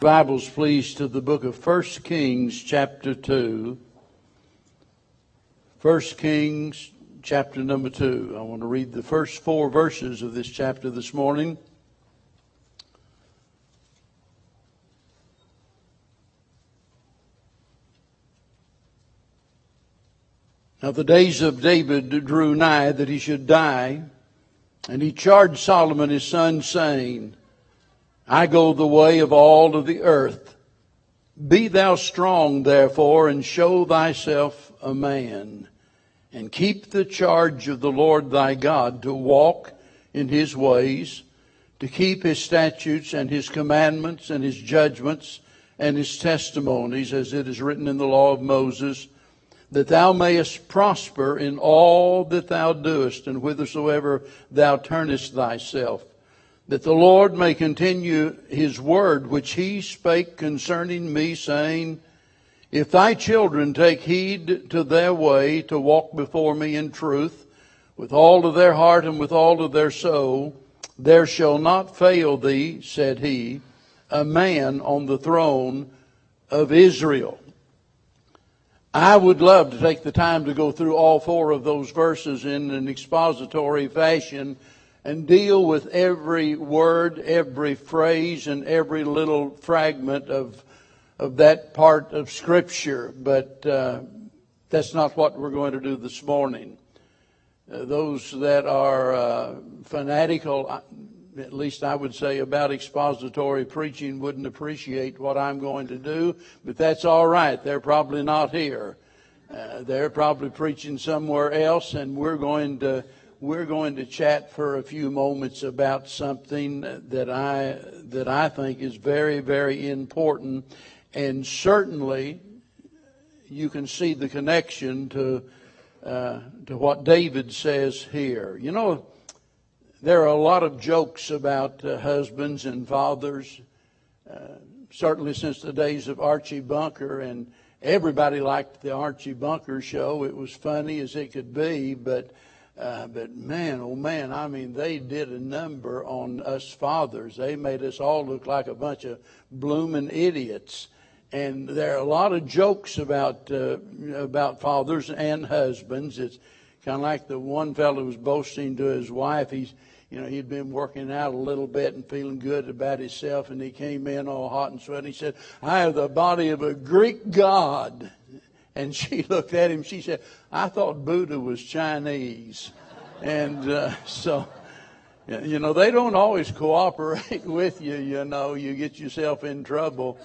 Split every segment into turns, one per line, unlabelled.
Bibles, please, to the book of 1 Kings, chapter 2. 1 Kings, chapter number 2. I want to read the first four verses of this chapter this morning. Now, the days of David drew nigh that he should die, and he charged Solomon his son, saying, I go the way of all of the earth. Be thou strong, therefore, and show thyself a man, and keep the charge of the Lord thy God to walk in his ways, to keep his statutes and his commandments and his judgments and his testimonies, as it is written in the law of Moses, that thou mayest prosper in all that thou doest, and whithersoever thou turnest thyself that the Lord may continue his word which he spake concerning me, saying, If thy children take heed to their way to walk before me in truth, with all of their heart and with all of their soul, there shall not fail thee, said he, a man on the throne of Israel. I would love to take the time to go through all four of those verses in an expository fashion and deal with every word, every phrase, and every little fragment of, of that part of Scripture. But uh, that's not what we're going to do this morning. Uh, those that are uh, fanatical, at least I would say, about expository preaching wouldn't appreciate what I'm going to do, but that's all right. They're probably not here. Uh, they're probably preaching somewhere else, and we're going to we're going to chat for a few moments about something that I that I think is very very important, and certainly you can see the connection to uh, to what David says here. You know, there are a lot of jokes about uh, husbands and fathers. Uh, certainly since the days of Archie Bunker and everybody liked the Archie Bunker show. It was funny as it could be, but uh, but man, oh man, I mean, they did a number on us fathers. They made us all look like a bunch of blooming idiots. And there are a lot of jokes about uh, about fathers and husbands. It's kind of like the one fellow was boasting to his wife. He's you know, he'd been working out a little bit and feeling good about himself, and he came in all hot and sweaty. He said, I have the body of a Greek god. And she looked at him. She said, I thought Buddha was Chinese. And uh, so, you know, they don't always cooperate with you. You know, you get yourself in trouble.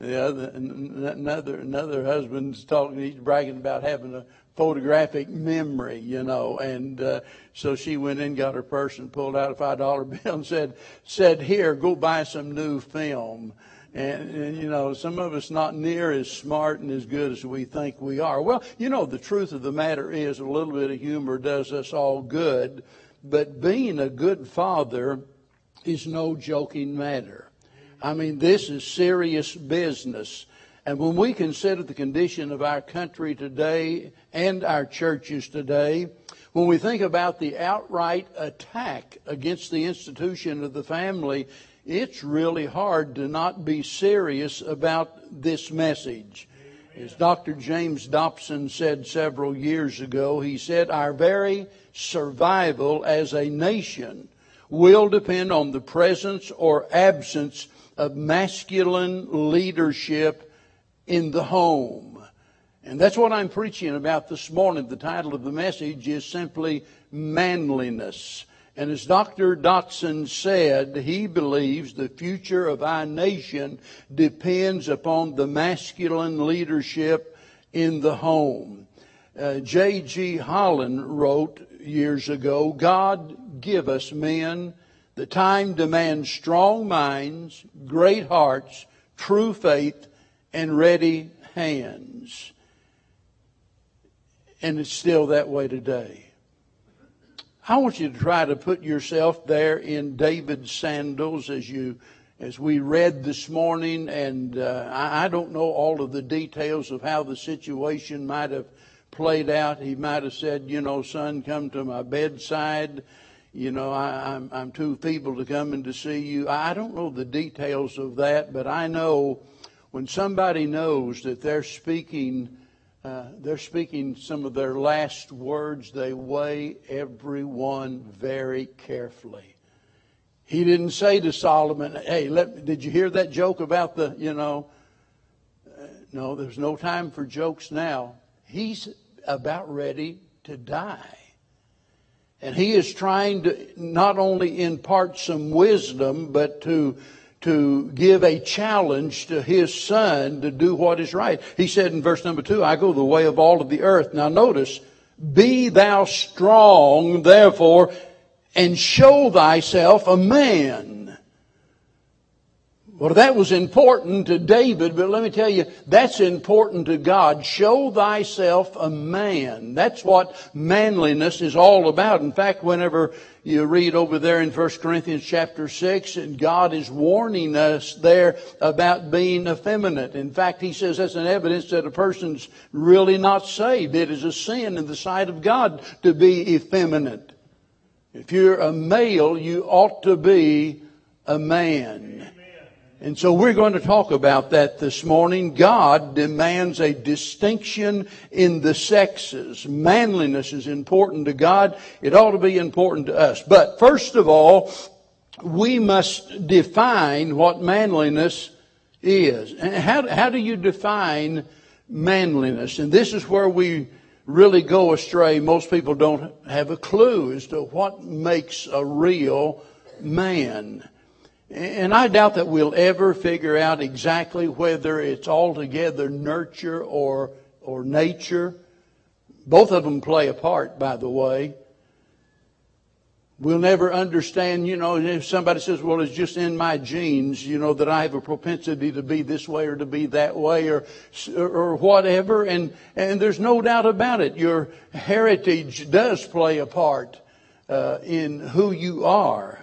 The other, another, another husband's talking. He's bragging about having a photographic memory, you know. And uh, so she went in, got her purse, and pulled out a five dollar bill and said, "said Here, go buy some new film." And, and, you know, some of us not near as smart and as good as we think we are. Well, you know, the truth of the matter is a little bit of humor does us all good, but being a good father is no joking matter. I mean, this is serious business. And when we consider the condition of our country today and our churches today, when we think about the outright attack against the institution of the family, it's really hard to not be serious about this message. As Dr. James Dobson said several years ago, he said, Our very survival as a nation will depend on the presence or absence of masculine leadership in the home. And that's what I'm preaching about this morning. The title of the message is simply manliness. And as Dr. Dobson said, he believes the future of our nation depends upon the masculine leadership in the home. J.G. Uh, Holland wrote years ago, God give us men. The time demands strong minds, great hearts, true faith, and ready hands. And it's still that way today. I want you to try to put yourself there in David's sandals as you as we read this morning, and uh, I, I don't know all of the details of how the situation might have played out. He might have said, you know, son, come to my bedside. you know, I, I'm, I'm too feeble to come and to see you. I don't know the details of that, but I know when somebody knows that they're speaking, uh, they're speaking some of their last words, they weigh everyone very carefully. He didn't say to Solomon, "Hey, let, did you hear that joke about the, you know?" Uh, no, there's no time for jokes now. He's about ready to die. And he is trying to not only impart some wisdom, but to, to give a challenge to his son to do what is right. He said in verse number two, I go the way of all of the earth. Now notice, be thou strong, therefore, and show thyself a man. Well, that was important to David, but let me tell you, that's important to God. Show thyself a man. That's what manliness is all about. In fact, whenever you read over there in 1 Corinthians chapter 6, and God is warning us there about being effeminate. In fact, he says that's an evidence that a person's really not saved. It is a sin in the sight of God to be effeminate. If you're a male, you ought to be a man. And so we're going to talk about that this morning. God demands a distinction in the sexes. Manliness is important to God. It ought to be important to us. But first of all, we must define what manliness is. And how, how do you define manliness? And this is where we really go astray. Most people don't have a clue as to what makes a real man. And I doubt that we'll ever figure out exactly whether it's altogether nurture or, or nature. Both of them play a part, by the way. We'll never understand, you know, if somebody says, well, it's just in my genes, you know, that I have a propensity to be this way or to be that way or, or whatever. And, and there's no doubt about it. Your heritage does play a part uh, in who you are.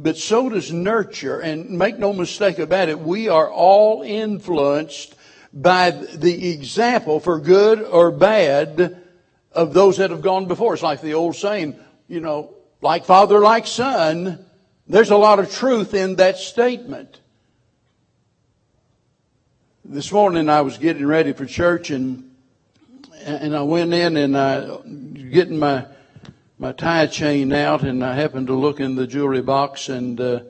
But so does nurture. And make no mistake about it, we are all influenced by the example, for good or bad, of those that have gone before. It's like the old saying, you know, like father, like son, there's a lot of truth in that statement. This morning I was getting ready for church and and I went in and I getting my my tie chain out and I happened to look in the jewelry box and uh,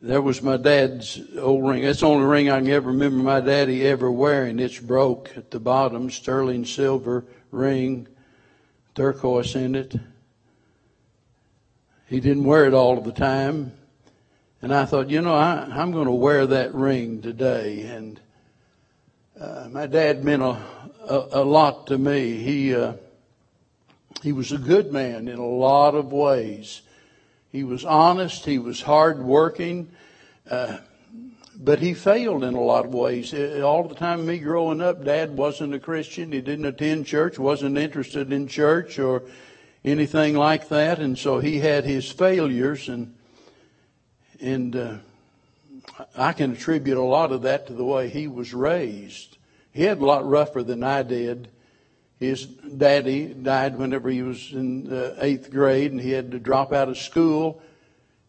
there was my dad's old ring. That's the only ring I can ever remember my daddy ever wearing. It's broke at the bottom, sterling silver ring, turquoise in it. He didn't wear it all of the time. And I thought, you know, I, am going to wear that ring today. And uh, my dad meant a, a, a, lot to me. He, uh, he was a good man in a lot of ways. He was honest. He was hardworking. Uh, but he failed in a lot of ways. All the time, me growing up, Dad wasn't a Christian. He didn't attend church, wasn't interested in church, or anything like that. And so he had his failures, and and uh, I can attribute a lot of that to the way he was raised. He had a lot rougher than I did. His daddy died whenever he was in eighth grade, and he had to drop out of school.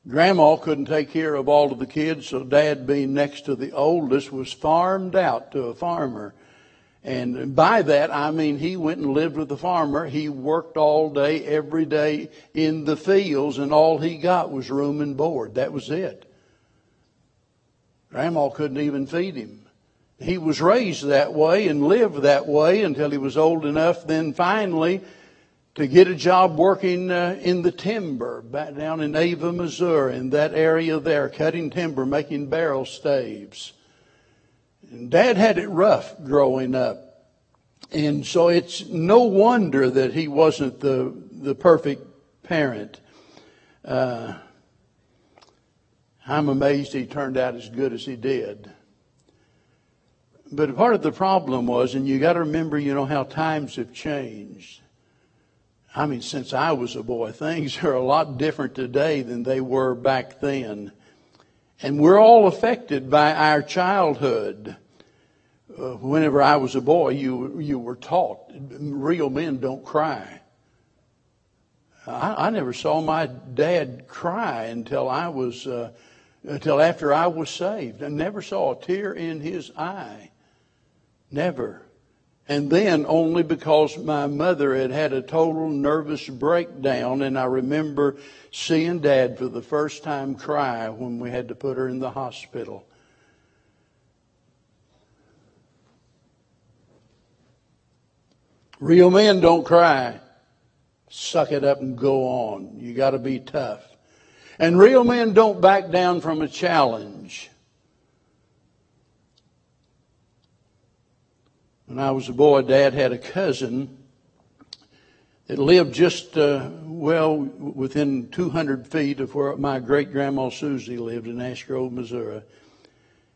Grandma couldn't take care of all of the kids, so dad, being next to the oldest, was farmed out to a farmer. And by that, I mean he went and lived with the farmer. He worked all day, every day in the fields, and all he got was room and board. That was it. Grandma couldn't even feed him. He was raised that way and lived that way until he was old enough then finally to get a job working uh, in the timber back down in Ava, Missouri, in that area there, cutting timber, making barrel staves. And Dad had it rough growing up. And so it's no wonder that he wasn't the, the perfect parent. Uh, I'm amazed he turned out as good as he did. But part of the problem was, and you got to remember, you know, how times have changed. I mean, since I was a boy, things are a lot different today than they were back then. And we're all affected by our childhood. Uh, whenever I was a boy, you, you were taught real men don't cry. I, I never saw my dad cry until I was, uh, until after I was saved. I never saw a tear in his eye. Never. And then only because my mother had had a total nervous breakdown, and I remember seeing Dad for the first time cry when we had to put her in the hospital. Real men don't cry. Suck it up and go on. You got to be tough. And real men don't back down from a challenge. When I was a boy, Dad had a cousin that lived just, uh, well, within 200 feet of where my great grandma Susie lived in Ash Grove, Missouri.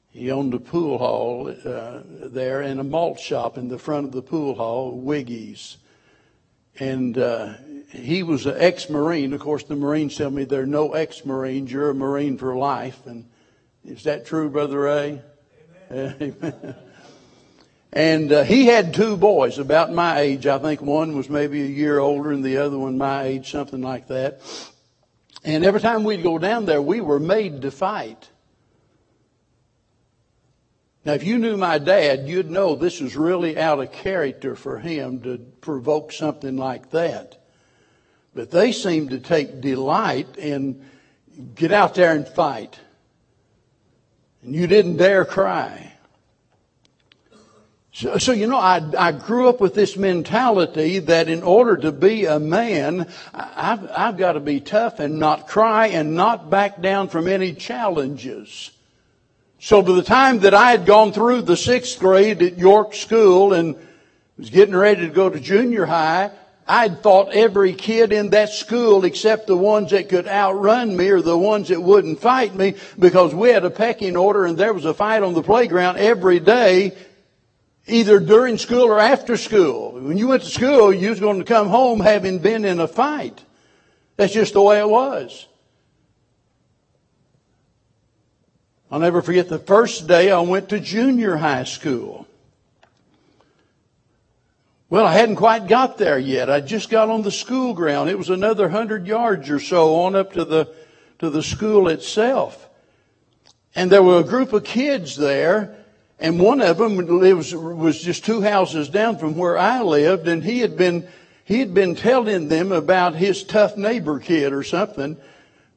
He owned a pool hall uh, there and a malt shop in the front of the pool hall, Wiggy's. And uh, he was an ex-Marine. Of course, the Marines tell me there are no ex-Marines. You're a Marine for life. And is that true, Brother Ray? Amen. Amen. And uh, he had two boys about my age. I think one was maybe a year older and the other one my age, something like that. And every time we'd go down there, we were made to fight. Now, if you knew my dad, you'd know this was really out of character for him to provoke something like that. But they seemed to take delight in get out there and fight. And you didn't dare cry. So, so, you know, I, I grew up with this mentality that in order to be a man, I've, I've got to be tough and not cry and not back down from any challenges. So by the time that I had gone through the sixth grade at York School and was getting ready to go to junior high, I'd thought every kid in that school except the ones that could outrun me or the ones that wouldn't fight me because we had a pecking order and there was a fight on the playground every day either during school or after school. When you went to school, you was going to come home having been in a fight. That's just the way it was. I'll never forget the first day I went to junior high school. Well, I hadn't quite got there yet. I just got on the school ground. It was another hundred yards or so on up to the, to the school itself. And there were a group of kids there and one of them lives, was just two houses down from where I lived, and he had been, he had been telling them about his tough neighbor kid or something.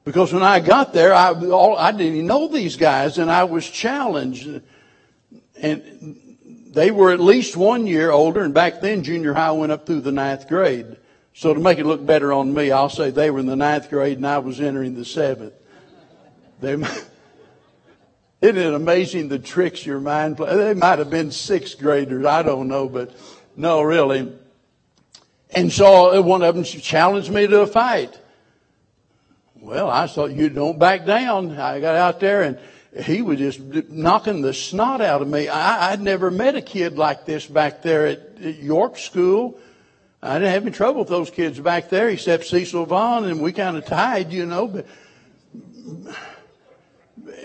Because when I got there, I, all, I didn't even know these guys, and I was challenged. And they were at least one year older, and back then junior high went up through the ninth grade. So to make it look better on me, I'll say they were in the ninth grade and I was entering the seventh. They, isn't it amazing the tricks your mind plays? They might have been sixth graders. I don't know, but no, really. And so one of them challenged me to a fight. Well, I thought you don't back down. I got out there and he was just knocking the snot out of me. I, would never met a kid like this back there at, at York School. I didn't have any trouble with those kids back there except Cecil Vaughn and we kind of tied, you know, but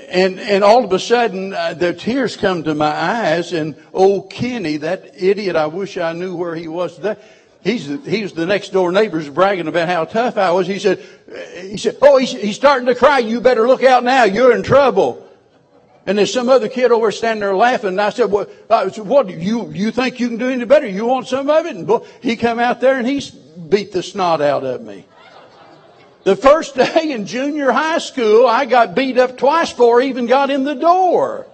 and and all of a sudden uh, the tears come to my eyes and old Kenny that idiot I wish I knew where he was. Today he's the, he's the next door neighbors bragging about how tough I was. He said he said oh he's, he's starting to cry. You better look out now. You're in trouble. And there's some other kid over standing there laughing. And I said what uh, what you you think you can do any better? You want some of it? And he come out there and he beat the snot out of me the first day in junior high school, I got beat up twice before I even got in the door.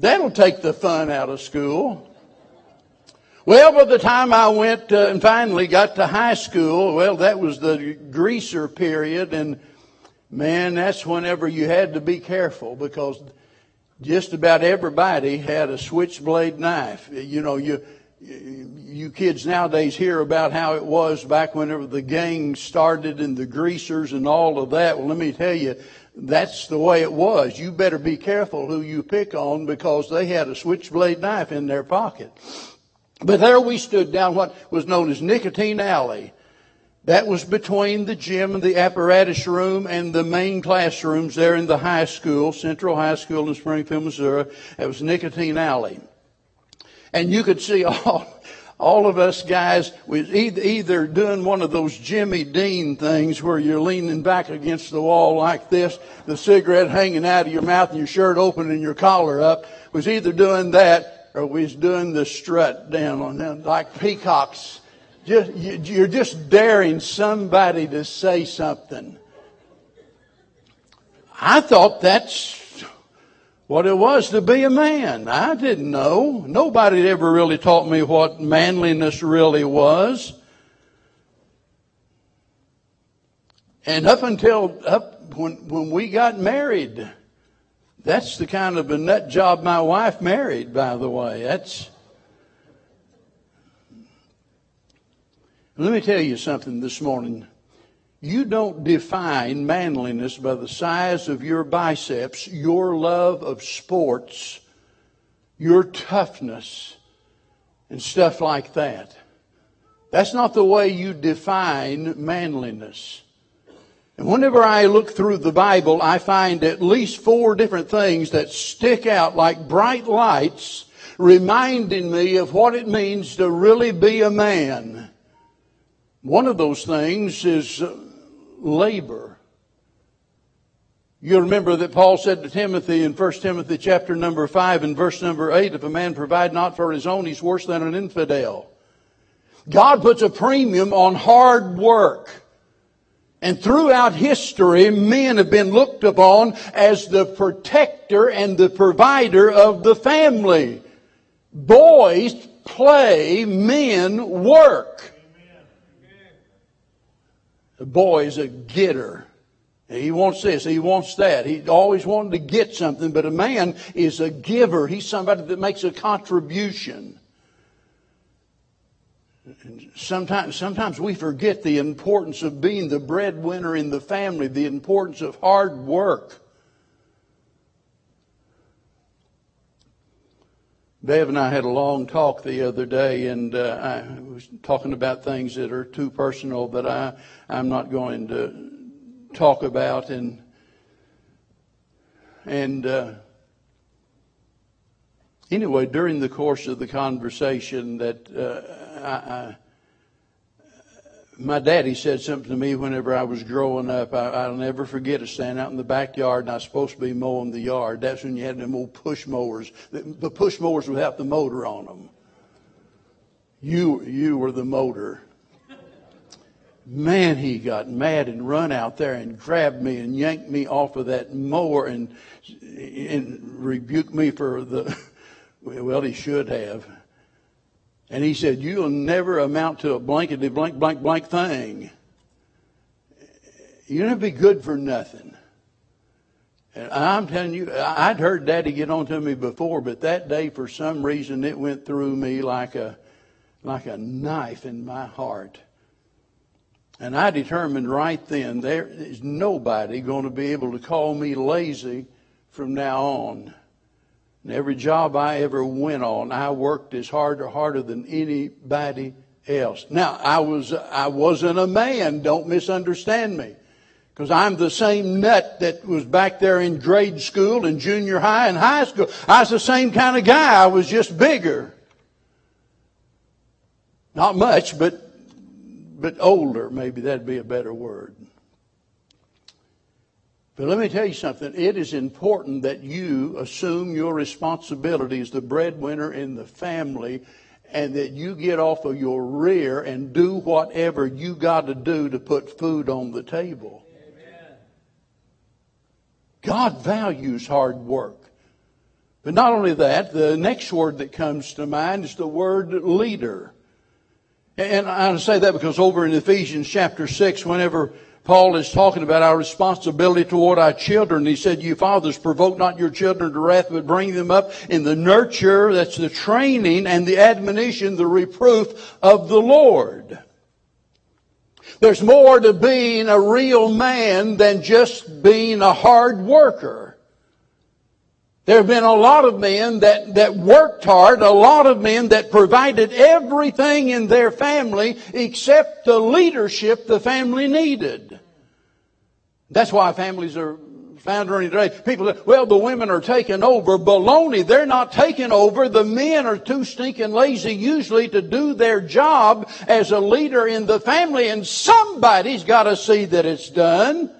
That'll take the fun out of school. Well, by the time I went uh, and finally got to high school, well, that was the greaser period, and man, that's whenever you had to be careful because just about everybody had a switchblade knife. You know, you you kids nowadays hear about how it was back whenever the gang started and the greasers and all of that. Well, let me tell you, that's the way it was. You better be careful who you pick on because they had a switchblade knife in their pocket. But there we stood down what was known as Nicotine Alley. That was between the gym and the apparatus room and the main classrooms there in the high school, Central High School in Springfield, Missouri. It was Nicotine Alley. And you could see all, all of us guys was either doing one of those Jimmy Dean things where you're leaning back against the wall like this, the cigarette hanging out of your mouth and your shirt open and your collar up, was either doing that or was doing the strut down on them like peacocks. Just, you're just daring somebody to say something. I thought that's what it was to be a man. I didn't know. Nobody ever really taught me what manliness really was. And up until up when when we got married, that's the kind of a nut job my wife married, by the way. That's Let me tell you something this morning. You don't define manliness by the size of your biceps, your love of sports, your toughness, and stuff like that. That's not the way you define manliness. And whenever I look through the Bible, I find at least four different things that stick out like bright lights, reminding me of what it means to really be a man. One of those things is uh, labor. You remember that Paul said to Timothy in 1 Timothy chapter number 5 and verse number 8, if a man provide not for his own, he's worse than an infidel. God puts a premium on hard work. And throughout history, men have been looked upon as the protector and the provider of the family. Boys play, men work. The boy's a getter. He wants this, he wants that. He always wanted to get something, but a man is a giver. He's somebody that makes a contribution. And sometimes, sometimes we forget the importance of being the breadwinner in the family, the importance of hard work. Bev and I had a long talk the other day, and uh, I was talking about things that are too personal that I, I'm not going to talk about. And, and uh, anyway, during the course of the conversation, that uh, I, I my daddy said something to me whenever I was growing up. I, will never forget it. Standing out in the backyard, and I was supposed to be mowing the yard. That's when you had them old push mowers, the, push mowers without the motor on them. You, you were the motor. Man, he got mad and run out there and grabbed me and yanked me off of that mower and, and rebuked me for the. Well, he should have. And he said, You'll never amount to a blankety blank, blank, blank thing. You'll never be good for nothing. And I'm telling you, I'd heard Daddy get on to me before, but that day, for some reason, it went through me like a, like a knife in my heart. And I determined right then there is nobody going to be able to call me lazy from now on. And every job I ever went on, I worked as hard or harder than anybody else. Now, I was, I wasn't a man. Don't misunderstand me. Because I'm the same nut that was back there in grade school and junior high and high school. I was the same kind of guy. I was just bigger. Not much, but, but older. Maybe that'd be a better word. But let me tell you something. It is important that you assume your responsibility as the breadwinner in the family and that you get off of your rear and do whatever you got to do to put food on the table. Amen. God values hard work. But not only that, the next word that comes to mind is the word leader. And I say that because over in Ephesians chapter 6, whenever Paul is talking about our responsibility toward our children. He said, you fathers provoke not your children to wrath, but bring them up in the nurture, that's the training and the admonition, the reproof of the Lord. There's more to being a real man than just being a hard worker. There have been a lot of men that, that worked hard, a lot of men that provided everything in their family except the leadership the family needed. That's why families are found during the. People say, well, the women are taking over. Baloney. They're not taking over. The men are too stinking lazy usually to do their job as a leader in the family and somebody's got to see that it's done.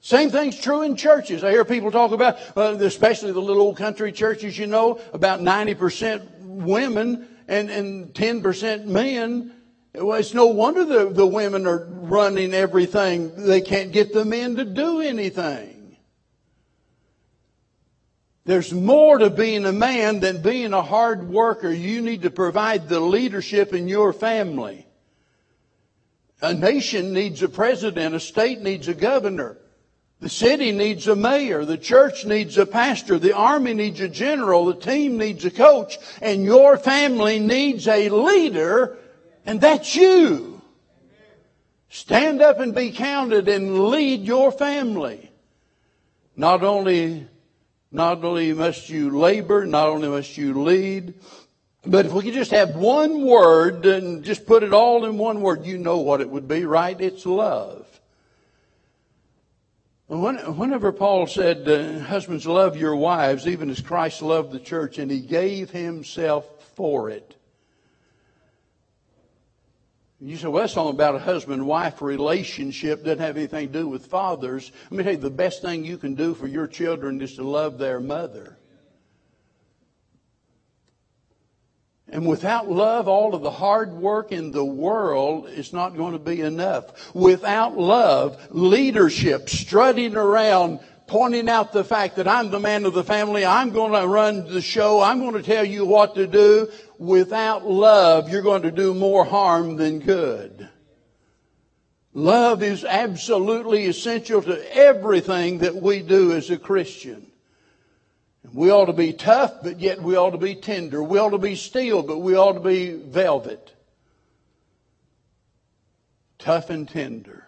Same thing's true in churches. I hear people talk about, uh, especially the little old country churches, you know, about 90% women and, and 10% men. Well, it's no wonder the, the women are running everything. They can't get the men to do anything. There's more to being a man than being a hard worker. You need to provide the leadership in your family. A nation needs a president. A state needs a governor. The city needs a mayor. The church needs a pastor. The army needs a general. The team needs a coach. And your family needs a leader and that's you. Stand up and be counted and lead your family. Not only, not only must you labor, not only must you lead, but if we could just have one word and just put it all in one word, you know what it would be, right? It's love. Whenever Paul said, uh, husbands love your wives, even as Christ loved the church, and he gave himself for it. You say, well, that's all about a husband wife relationship, doesn't have anything to do with fathers. Let me tell you, the best thing you can do for your children is to love their mother. And without love, all of the hard work in the world is not going to be enough. Without love, leadership, strutting around, pointing out the fact that I'm the man of the family, I'm going to run the show, I'm going to tell you what to do. Without love, you're going to do more harm than good. Love is absolutely essential to everything that we do as a Christian. We ought to be tough, but yet we ought to be tender. We ought to be steel, but we ought to be velvet. Tough and tender.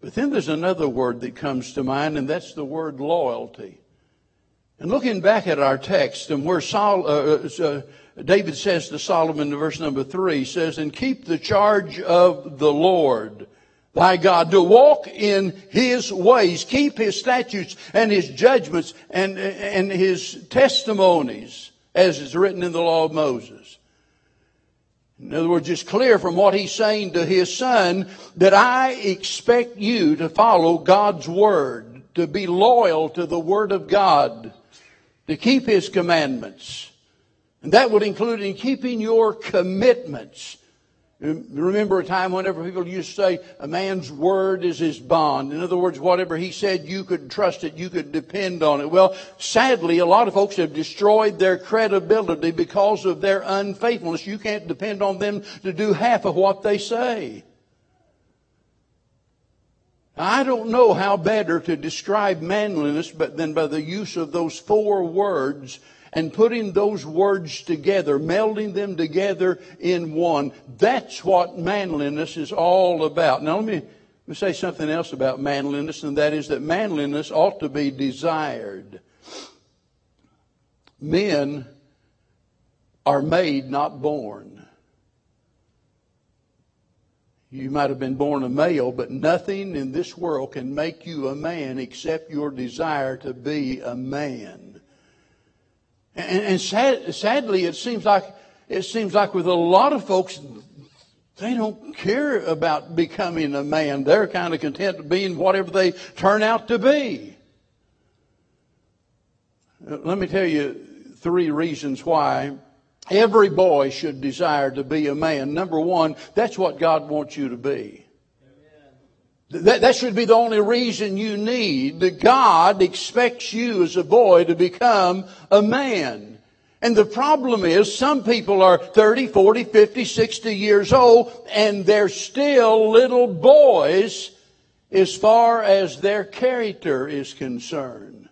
But then there's another word that comes to mind, and that's the word loyalty. And looking back at our text, and where Saul, uh, uh, uh, David says to Solomon in verse number three, says, And keep the charge of the Lord thy God, to walk in his ways, keep his statutes and his judgments and, and his testimonies, as is written in the law of Moses. In other words, it's clear from what he's saying to his son that I expect you to follow God's word, to be loyal to the word of God, to keep his commandments. And that would include in keeping your commitments. Remember a time whenever people used to say a man's word is his bond. In other words, whatever he said, you could trust it, you could depend on it. Well, sadly, a lot of folks have destroyed their credibility because of their unfaithfulness. You can't depend on them to do half of what they say. I don't know how better to describe manliness but than by the use of those four words and putting those words together, melding them together in one. That's what manliness is all about. Now let me, let me say something else about manliness, and that is that manliness ought to be desired. Men are made, not born. You might have been born a male, but nothing in this world can make you a man except your desire to be a man. And, and sad, sadly, it seems like it seems like with a lot of folks, they don't care about becoming a man. They're kind of content to being whatever they turn out to be. Uh, let me tell you three reasons why every boy should desire to be a man. Number one, that's what God wants you to be. That, that should be the only reason you need God expects you as a boy to become a man. And the problem is some people are 30, 40, 50, 60 years old and they're still little boys as far as their character is concerned.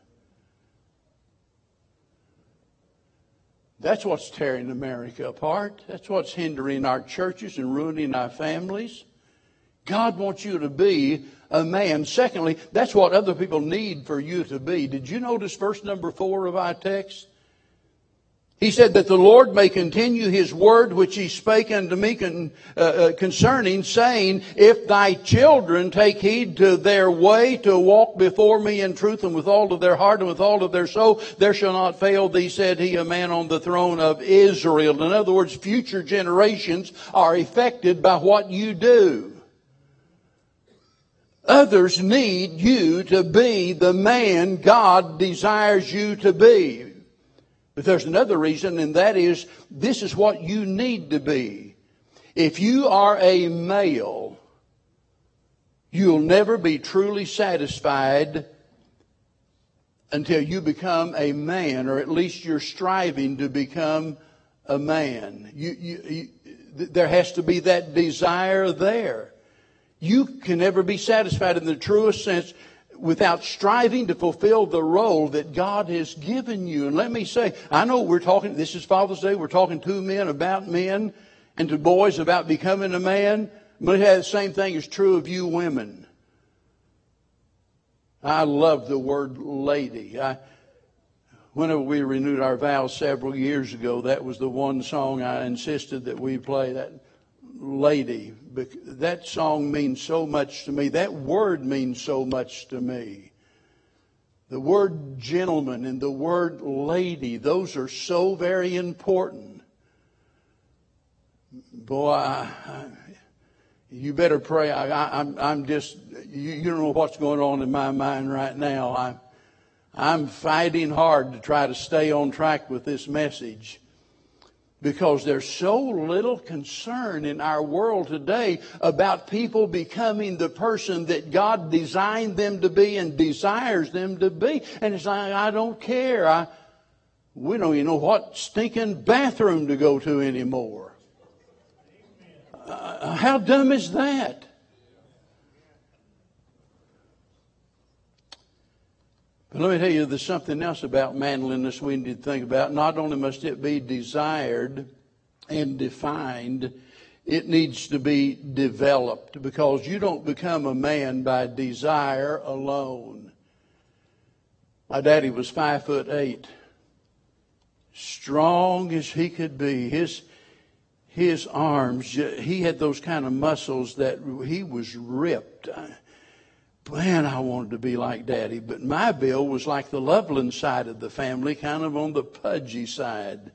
That's what's tearing America apart. That's what's hindering our churches and ruining our families. God wants you to be a man. Secondly, that's what other people need for you to be. Did you notice verse number four of our text? He said that the Lord may continue his word which he spake unto me uh, uh, concerning, saying, If thy children take heed to their way to walk before me in truth and with all of their heart and with all of their soul, there shall not fail thee, said he, a man on the throne of Israel. In other words, future generations are affected by what you do. Others need you to be the man God desires you to be. But there's another reason, and that is this is what you need to be. If you are a male, you'll never be truly satisfied until you become a man, or at least you're striving to become a man. You, you, you, there has to be that desire there. You can never be satisfied in the truest sense without striving to fulfill the role that God has given you. And let me say, I know we're talking, this is Father's Day, we're talking to men about men and to boys about becoming a man. But the same thing is true of you women. I love the word lady. I, whenever we renewed our vows several years ago, that was the one song I insisted that we play. That lady. That song means so much to me. That word means so much to me. The word gentleman and the word lady, those are so very important. Boy, I, I, you better pray. I, am I'm, I'm just, you, you don't know what's going on in my mind right now. I, I'm fighting hard to try to stay on track with this message because there's so little concern in our world today about people becoming the person that God designed them to be and desires them to be. And it's like, I don't care. I, we don't even know what stinking bathroom to go to anymore. Uh, how dumb is that? But let me tell you, there's something else about manliness we need to think about. Not only must it be desired and defined, it needs to be developed because you don't become a man by desire alone. My daddy was five foot eight, strong as he could be. His his arms, he had those kind of muscles that he was ripped man, I wanted to be like daddy. But my bill was like the Loveland side of the family, kind of on the pudgy side.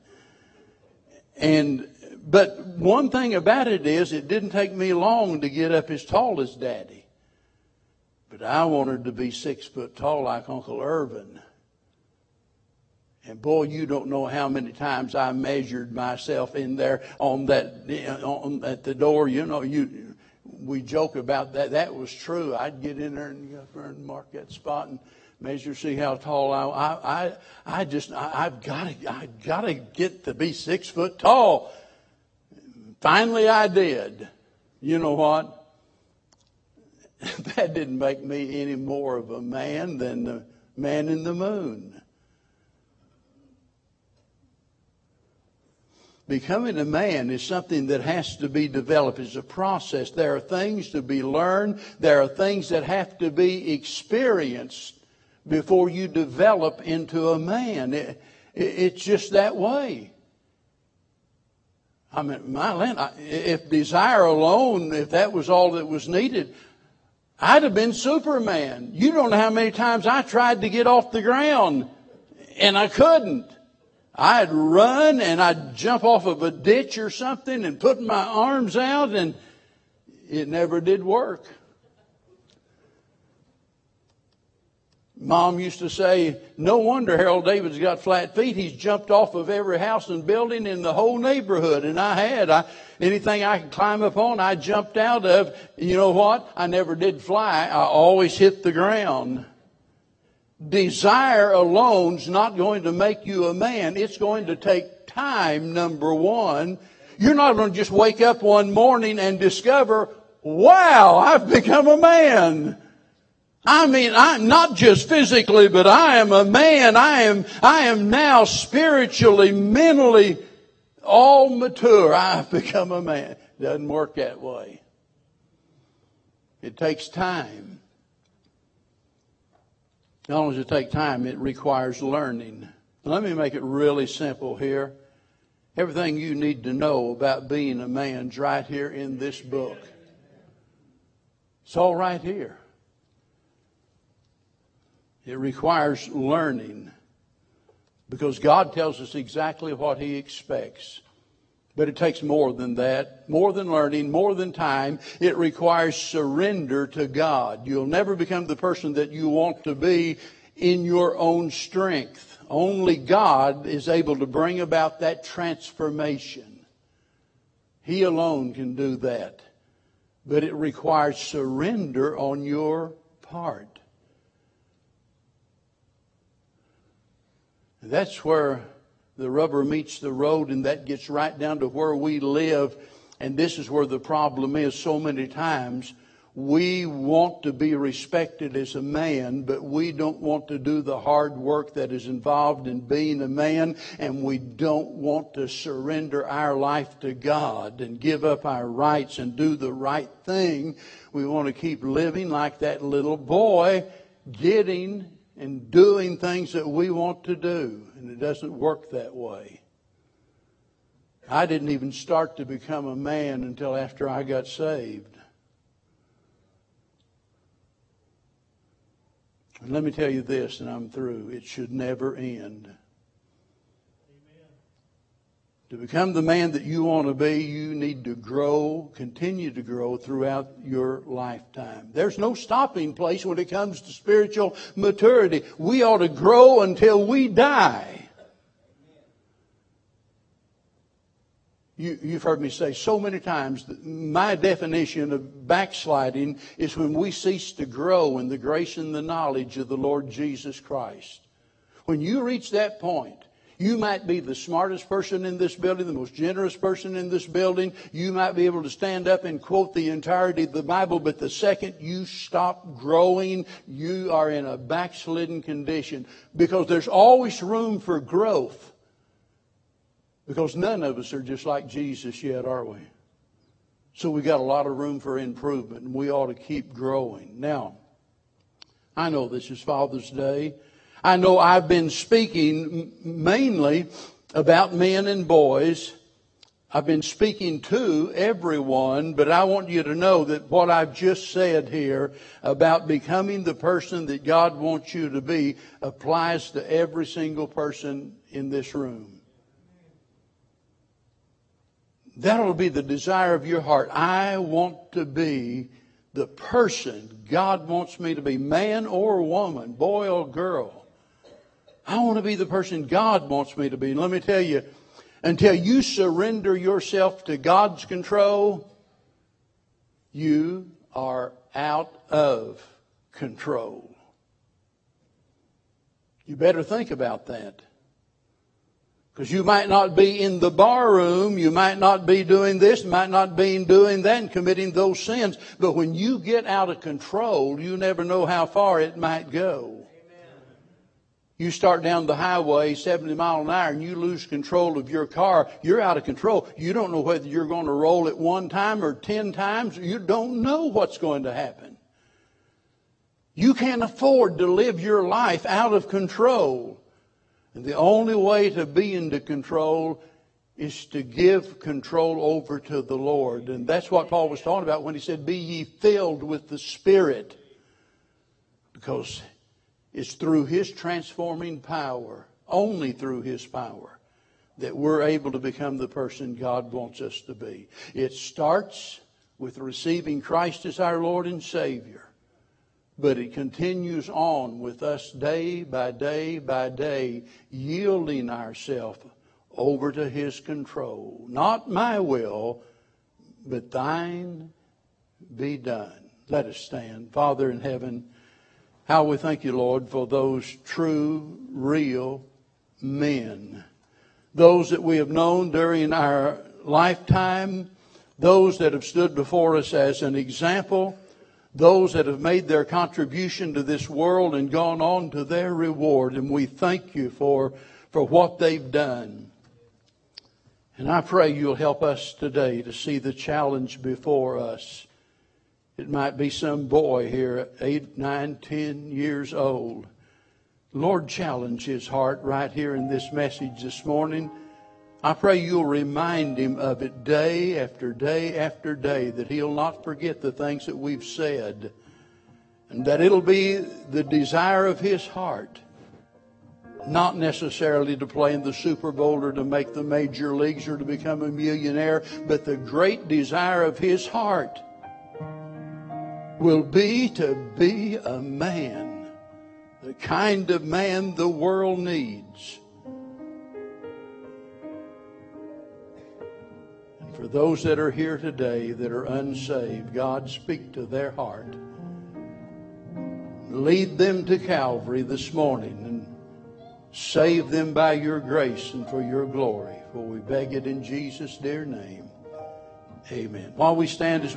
And, but one thing about it is it didn't take me long to get up as tall as daddy. But I wanted to be six foot tall like Uncle Irvin. And boy, you don't know how many times I measured myself in there on that, on, at the door. You know, you, we joke about that. That was true. I'd get in there and, and mark that spot and measure, see how tall I. I, I, I just, I, I've got to, I got to get to be six foot tall. Finally, I did. You know what? that didn't make me any more of a man than the man in the moon. Becoming a man is something that has to be developed. It's a process. There are things to be learned. There are things that have to be experienced before you develop into a man. It, it, it's just that way. I mean, my land, if desire alone, if that was all that was needed, I'd have been Superman. You don't know how many times I tried to get off the ground and I couldn't. I'd run and I'd jump off of a ditch or something and put my arms out and it never did work. Mom used to say, no wonder Harold David's got flat feet. He's jumped off of every house and building in the whole neighborhood. And I had. I, anything I could climb up on, I jumped out of. You know what? I never did fly. I always hit the ground. Desire alone's not going to make you a man. It's going to take time, number one. You're not going to just wake up one morning and discover, wow, I've become a man. I mean, I'm not just physically, but I am a man. I am, I am now spiritually, mentally, all mature. I've become a man. Doesn't work that way. It takes time. Not only does it take time, it requires learning. Let me make it really simple here. Everything you need to know about being a man's right here in this book. It's all right here. It requires learning because God tells us exactly what He expects. But it takes more than that, more than learning, more than time. It requires surrender to God. You'll never become the person that you want to be in your own strength. Only God is able to bring about that transformation. He alone can do that. But it requires surrender on your part. That's where the rubber meets the road and that gets right down to where we live. And this is where the problem is so many times. We want to be respected as a man, but we don't want to do the hard work that is involved in being a man, and we don't want to surrender our life to God and give up our rights and do the right thing. We want to keep living like that little boy, getting and doing things that we want to do. And it doesn't work that way. I didn't even start to become a man until after I got saved. And let me tell you this, and I'm through. It should never end. To become the man that you want to be, you need to grow, continue to grow throughout your lifetime. There's no stopping place when it comes to spiritual maturity. We ought to grow until we die. You, have heard me say so many times that my definition of backsliding is when we cease to grow in the grace and the knowledge of the Lord Jesus Christ. When you reach that point, you might be the smartest person in this building, the most generous person in this building. You might be able to stand up and quote the entirety of the Bible, but the second you stop growing, you are in a backslidden condition because there's always room for growth. Because none of us are just like Jesus yet, are we? So we got a lot of room for improvement, and we ought to keep growing. Now, I know this is Father's Day. I know I've been speaking mainly about men and boys. I've been speaking to everyone, but I want you to know that what I've just said here about becoming the person that God wants you to be applies to every single person in this room. That'll be the desire of your heart. I want to be the person God wants me to be, man or woman, boy or girl. I want to be the person God wants me to be. And let me tell you, until you surrender yourself to God's control, you are out of control. You better think about that. Because you might not be in the bar room, you might not be doing this, might not be doing that and committing those sins. But when you get out of control, you never know how far it might go. You start down the highway 70 mile an hour and you lose control of your car. You're out of control. You don't know whether you're going to roll it one time or 10 times. You don't know what's going to happen. You can't afford to live your life out of control. And the only way to be into control is to give control over to the Lord. And that's what Paul was talking about when he said, Be ye filled with the Spirit. Because it's through His transforming power, only through His power, that we're able to become the person God wants us to be. It starts with receiving Christ as our Lord and Savior. But it continues on with us day by day by day, yielding ourselves over to His control. Not my will, but thine be done. Let us stand. Father in heaven, how we thank you, Lord, for those true, real men. Those that we have known during our lifetime, those that have stood before us as an example, those that have made their contribution to this world and gone on to their reward. And we thank you for, for what they've done. And I pray you'll help us today to see the challenge before us it might be some boy here, eight, nine, ten years old, Lord, challenge his heart right here in this message this morning. I pray you'll remind him of it day after day after day, that he'll not forget the things that we've said, and that it'll be the desire of his heart, not necessarily to play in the Super Bowl or to make the major leagues or to become a millionaire, but the great desire of his heart will be to be a man the kind of man the world needs. And for those that are here today that are unsaved, God, speak to their heart. Lead them to Calvary this morning and save them by your grace and for your glory. For we beg it in Jesus' dear name. Amen. While we stand as we